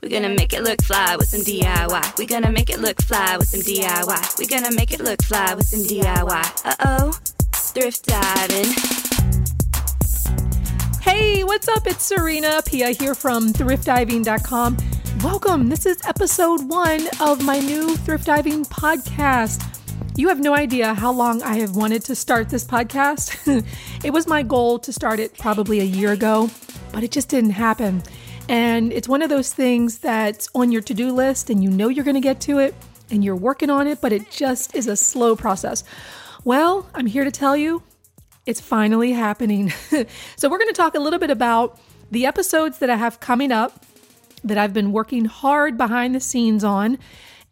We're gonna make it look fly with some DIY. We're gonna make it look fly with some DIY. We're gonna make it look fly with some DIY. Uh oh, thrift diving. Hey, what's up? It's Serena Appiah here from thriftdiving.com. Welcome. This is episode one of my new thrift diving podcast. You have no idea how long I have wanted to start this podcast. it was my goal to start it probably a year ago, but it just didn't happen. And it's one of those things that's on your to do list and you know you're going to get to it and you're working on it, but it just is a slow process. Well, I'm here to tell you it's finally happening. so, we're going to talk a little bit about the episodes that I have coming up that I've been working hard behind the scenes on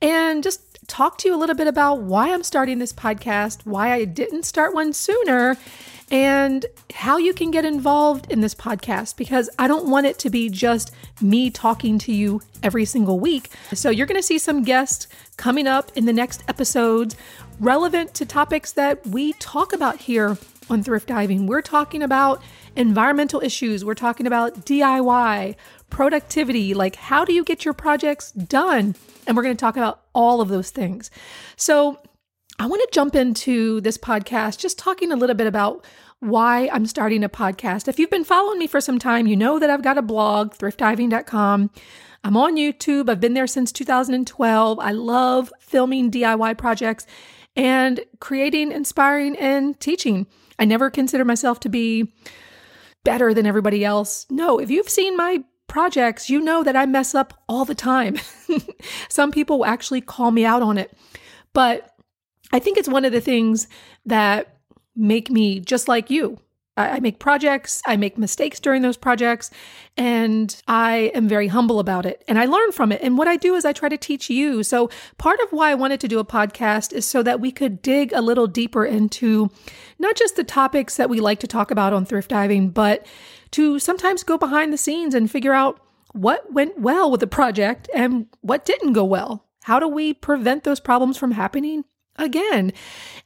and just talk to you a little bit about why I'm starting this podcast, why I didn't start one sooner, and how you can get involved in this podcast because I don't want it to be just me talking to you every single week. So, you're going to see some guests coming up in the next episodes relevant to topics that we talk about here on Thrift Diving. We're talking about environmental issues, we're talking about DIY, productivity, like how do you get your projects done? And we're going to talk about all of those things. So, I want to jump into this podcast just talking a little bit about why I'm starting a podcast. If you've been following me for some time, you know that I've got a blog, thriftdiving.com. I'm on YouTube. I've been there since 2012. I love filming DIY projects and creating, inspiring, and teaching. I never consider myself to be better than everybody else. No, if you've seen my projects, you know that I mess up all the time. Some people actually call me out on it. But I think it's one of the things that make me just like you. I, make projects, I make mistakes during those projects, and I am very humble about it. And I learn from it. And what I do is I try to teach you. So, part of why I wanted to do a podcast is so that we could dig a little deeper into not just the topics that we like to talk about on thrift diving, but to sometimes go behind the scenes and figure out what went well with the project and what didn't go well. How do we prevent those problems from happening again.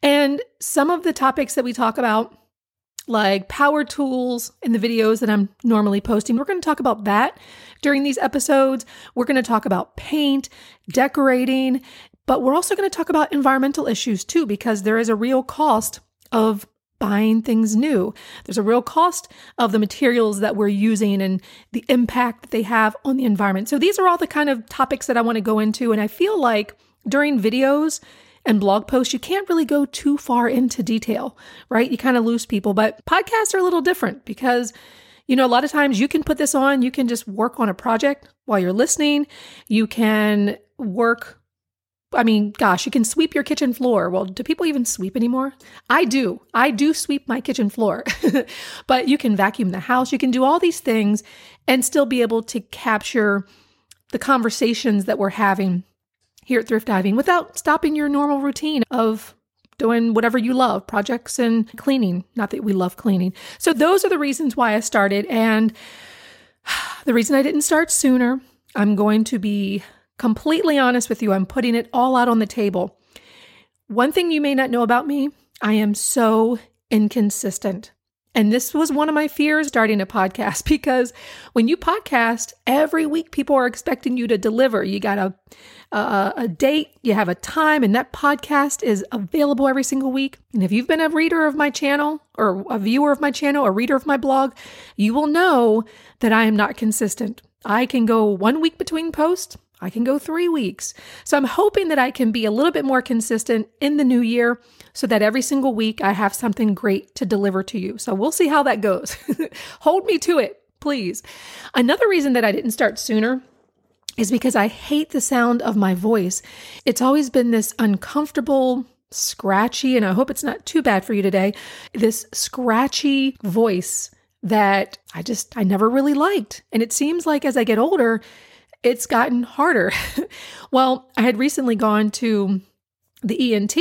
And some of the topics that we talk about, like power tools in the videos that I'm normally posting, we're going to talk about that during these episodes. We're going to talk about paint, decorating, but we're also going to talk about environmental issues too, because there is a real cost of buying things new. There's a real cost of the materials that we're using and the impact that they have on the environment. So these are all the kind of topics that I want to go into. And I feel like during videos, and blog posts, you can't really go too far into detail, right? You kind of lose people. But podcasts are a little different because, you know, a lot of times you can put this on, you can just work on a project while you're listening. You can work. I mean, gosh, you can sweep your kitchen floor. Well, do people even sweep anymore? I do. I do sweep my kitchen floor. but you can vacuum the house. You can do all these things and still be able to capture the conversations that we're having here at Thrift Diving without stopping your normal routine of doing whatever you love, projects and cleaning. Not that we love cleaning. So, those are the reasons why I started. And the reason I didn't start sooner, I'm going to be completely honest with you. I'm putting it all out on the table. One thing you may not know about me I am so inconsistent. And this was one of my fears starting a podcast because when you podcast, every week people are expecting you to deliver. You got a, a, a date, you have a time, and that podcast is available every single week. And if you've been a reader of my channel or a viewer of my channel, a reader of my blog, you will know that I am not consistent. I can go one week between posts. I can go three weeks. So I'm hoping that I can be a little bit more consistent in the new year so that every single week I have something great to deliver to you. So we'll see how that goes. Hold me to it, please. Another reason that I didn't start sooner is because I hate the sound of my voice. It's always been this uncomfortable, scratchy, and I hope it's not too bad for you today, this scratchy voice that I just, I never really liked. And it seems like as I get older, it's gotten harder. well, I had recently gone to the ENT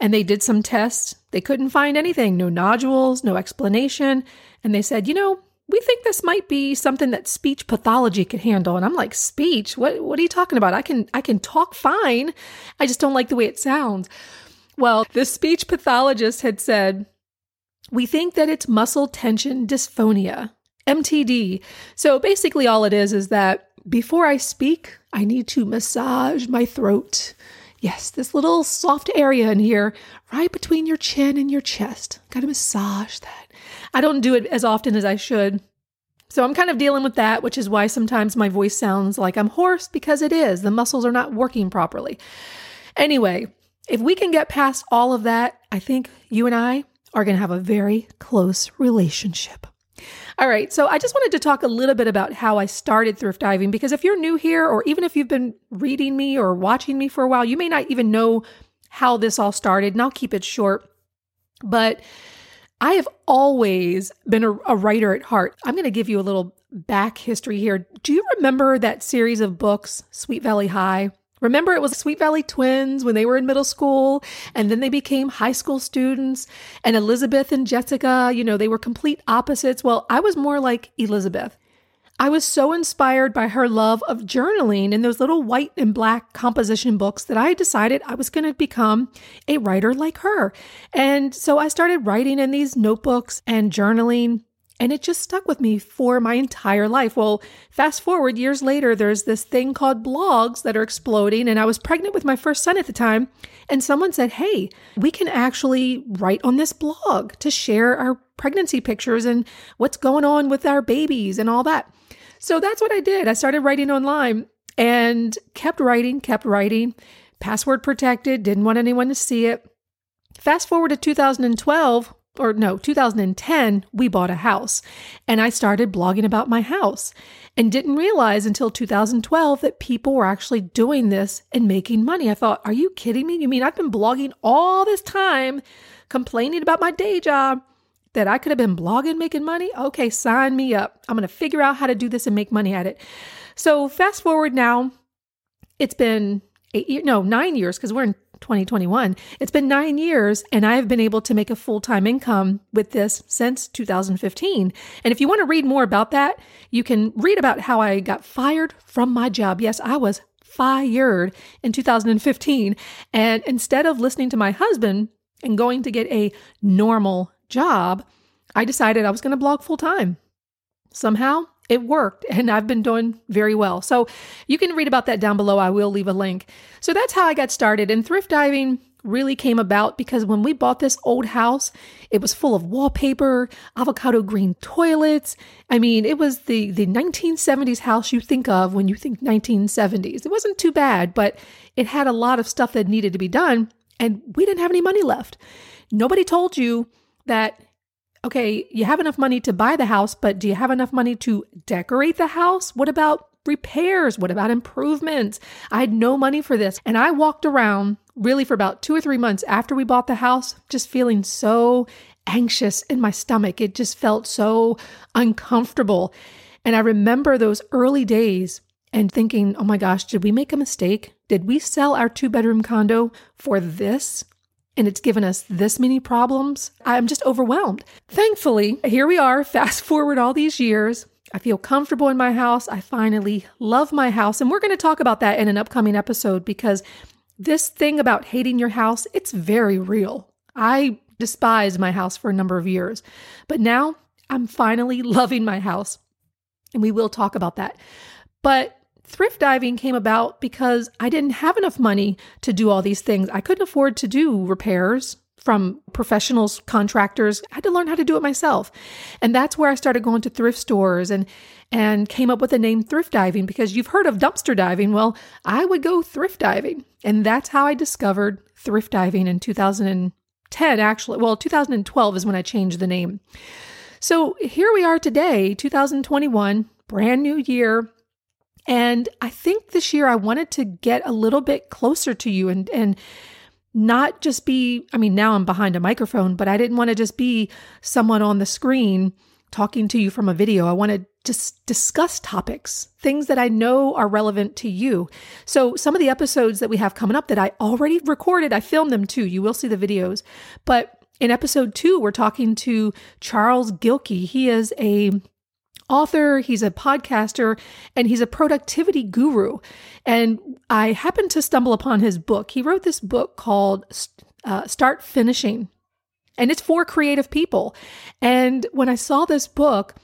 and they did some tests. They couldn't find anything, no nodules, no explanation. And they said, you know, we think this might be something that speech pathology could handle. And I'm like, speech? What what are you talking about? I can I can talk fine. I just don't like the way it sounds. Well, the speech pathologist had said, we think that it's muscle tension dysphonia. MTD. So basically, all it is is that before I speak, I need to massage my throat. Yes, this little soft area in here, right between your chin and your chest. Gotta massage that. I don't do it as often as I should. So I'm kind of dealing with that, which is why sometimes my voice sounds like I'm hoarse because it is. The muscles are not working properly. Anyway, if we can get past all of that, I think you and I are going to have a very close relationship. All right, so I just wanted to talk a little bit about how I started thrift diving because if you're new here, or even if you've been reading me or watching me for a while, you may not even know how this all started, and I'll keep it short. But I have always been a, a writer at heart. I'm going to give you a little back history here. Do you remember that series of books, Sweet Valley High? Remember, it was Sweet Valley twins when they were in middle school, and then they became high school students. And Elizabeth and Jessica, you know, they were complete opposites. Well, I was more like Elizabeth. I was so inspired by her love of journaling in those little white and black composition books that I decided I was going to become a writer like her. And so I started writing in these notebooks and journaling. And it just stuck with me for my entire life. Well, fast forward years later, there's this thing called blogs that are exploding. And I was pregnant with my first son at the time. And someone said, Hey, we can actually write on this blog to share our pregnancy pictures and what's going on with our babies and all that. So that's what I did. I started writing online and kept writing, kept writing, password protected, didn't want anyone to see it. Fast forward to 2012, or no, 2010, we bought a house and I started blogging about my house and didn't realize until 2012 that people were actually doing this and making money. I thought, are you kidding me? You mean I've been blogging all this time, complaining about my day job, that I could have been blogging making money? Okay, sign me up. I'm going to figure out how to do this and make money at it. So, fast forward now, it's been eight, no, nine years because we're in 2021. It's been nine years, and I have been able to make a full time income with this since 2015. And if you want to read more about that, you can read about how I got fired from my job. Yes, I was fired in 2015. And instead of listening to my husband and going to get a normal job, I decided I was going to blog full time. Somehow it worked and I've been doing very well. So you can read about that down below. I will leave a link. So that's how I got started. And thrift diving really came about because when we bought this old house, it was full of wallpaper, avocado green toilets. I mean, it was the the 1970s house you think of when you think 1970s. It wasn't too bad, but it had a lot of stuff that needed to be done and we didn't have any money left. Nobody told you that okay, you have enough money to buy the house, but do you have enough money to decorate the house? What about repairs? What about improvements? I had no money for this. And I walked around really for about two or three months after we bought the house, just feeling so anxious in my stomach. It just felt so uncomfortable. And I remember those early days and thinking, oh my gosh, did we make a mistake? Did we sell our two bedroom condo for this? And it's given us this many problems, I'm just overwhelmed. Thankfully, here we are, fast forward all these years. I feel comfortable in my house. I finally love my house. And we're going to talk about that in an upcoming episode because this thing about hating your house, it's very real. I despised my house for a number of years, but now I'm finally loving my house. And we will talk about that. But thrift diving came about because I didn't have enough money to do all these things. I couldn't afford to do repairs from professionals, contractors. I had to learn how to do it myself. And that's where I started going to thrift stores and and came up with the name thrift diving because you've heard of dumpster diving. Well, I would go thrift diving. And that's how I discovered thrift diving in 2010 actually. Well, 2012 is when I changed the name. So, here we are today, 2021, brand new year. And I think this year I wanted to get a little bit closer to you and and not just be I mean now I'm behind a microphone, but I didn't want to just be someone on the screen talking to you from a video. I want to just discuss topics, things that I know are relevant to you. So some of the episodes that we have coming up that I already recorded, I filmed them too. You will see the videos. But in episode 2, we're talking to Charles Gilkey. He is a author, he's a podcaster, and he's a productivity guru. And I happened to stumble upon his book. He wrote this book called uh, Start Finishing, and it's for creative people. And when I saw this book,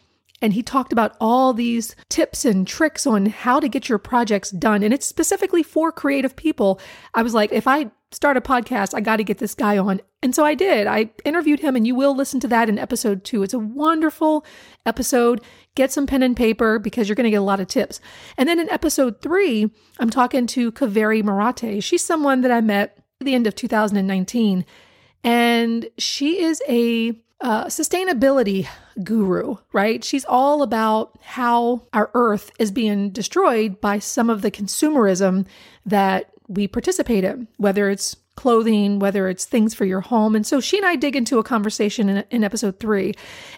and he talked about all these tips and tricks on how to get your projects done. And it's specifically for creative people. I was like, if I start a podcast, I got to get this guy on. And so I did. I interviewed him, and you will listen to that in episode two. It's a wonderful episode. Get some pen and paper because you're going to get a lot of tips. And then in episode three, I'm talking to Kaveri Marate. She's someone that I met at the end of 2019. And she is a uh, sustainability guru, right? She's all about how our earth is being destroyed by some of the consumerism that we participate in, whether it's clothing, whether it's things for your home. And so she and I dig into a conversation in, in, episode three.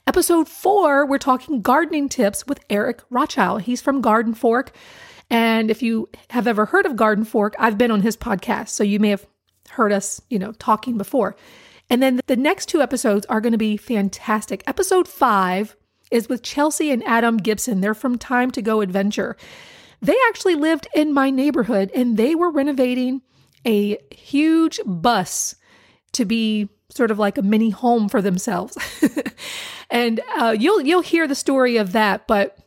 Episode four, we're talking gardening tips with Eric Rothschild. He's from Garden Fork. And if you have ever heard of Garden Fork, I've been on his podcast. So you may have heard us, you know, talking before. And then the next two episodes are going to be fantastic. Episode five is with Chelsea and Adam Gibson. They're from Time to Go Adventure. They actually lived in my neighborhood and they were renovating a huge bus to be sort of like a mini home for themselves. and uh, you'll you'll hear the story of that, but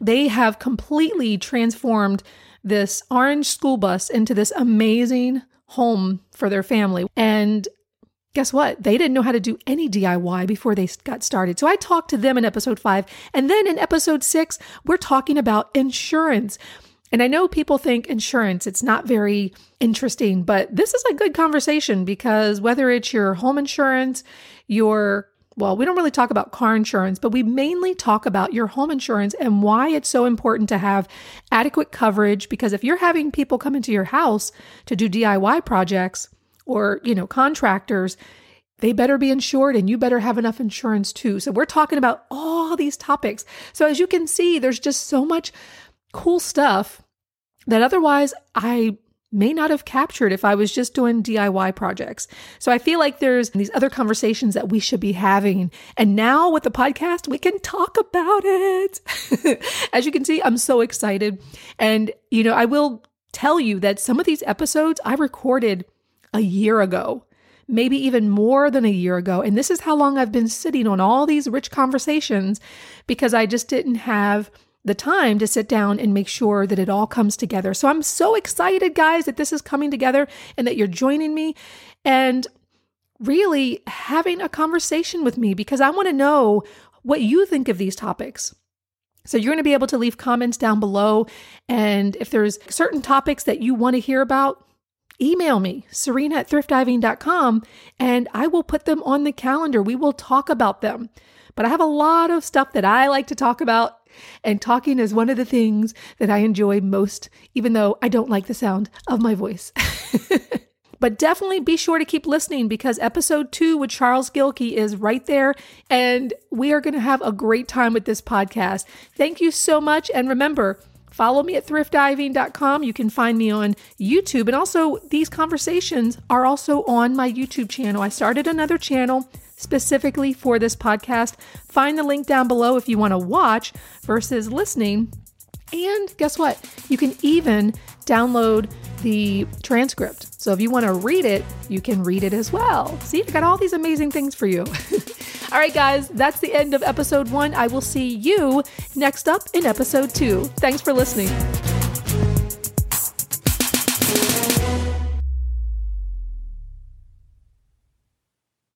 they have completely transformed this orange school bus into this amazing home for their family. And guess what? They didn't know how to do any DIY before they got started. So I talked to them in episode five. And then in episode six, we're talking about insurance. And I know people think insurance, it's not very interesting, but this is a good conversation because whether it's your home insurance, your well, we don't really talk about car insurance, but we mainly talk about your home insurance and why it's so important to have adequate coverage. Because if you're having people come into your house to do DIY projects, or, you know, contractors, they better be insured and you better have enough insurance too. So we're talking about all these topics. So as you can see, there's just so much cool stuff that otherwise I may not have captured if I was just doing DIY projects. So I feel like there's these other conversations that we should be having. And now with the podcast, we can talk about it. As you can see, I'm so excited. And, you know, I will tell you that some of these episodes I recorded a year ago, maybe even more than a year ago. And this is how long I've been sitting on all these rich conversations because I just didn't have the time to sit down and make sure that it all comes together. So I'm so excited, guys, that this is coming together and that you're joining me and really having a conversation with me because I want to know what you think of these topics. So you're going to be able to leave comments down below. And if there's certain topics that you want to hear about, email me, serena at thriftdiving.com, and I will put them on the calendar. We will talk about them. But I have a lot of stuff that I like to talk about, and talking is one of the things that I enjoy most, even though I don't like the sound of my voice. but definitely be sure to keep listening because episode two with Charles Gilkey is right there. And we are going to have a great time with this podcast. Thank you so much. And remember, Follow me at thriftdiving.com. You can find me on YouTube. And also, these conversations are also on my YouTube channel. I started another channel specifically for this podcast. Find the link down below if you want to watch versus listening. And guess what? You can even download the transcript. So if you want to read it, you can read it as well. See, I got all these amazing things for you. all right, guys, that's the end of episode one. I will see you next up in episode two. Thanks for listening.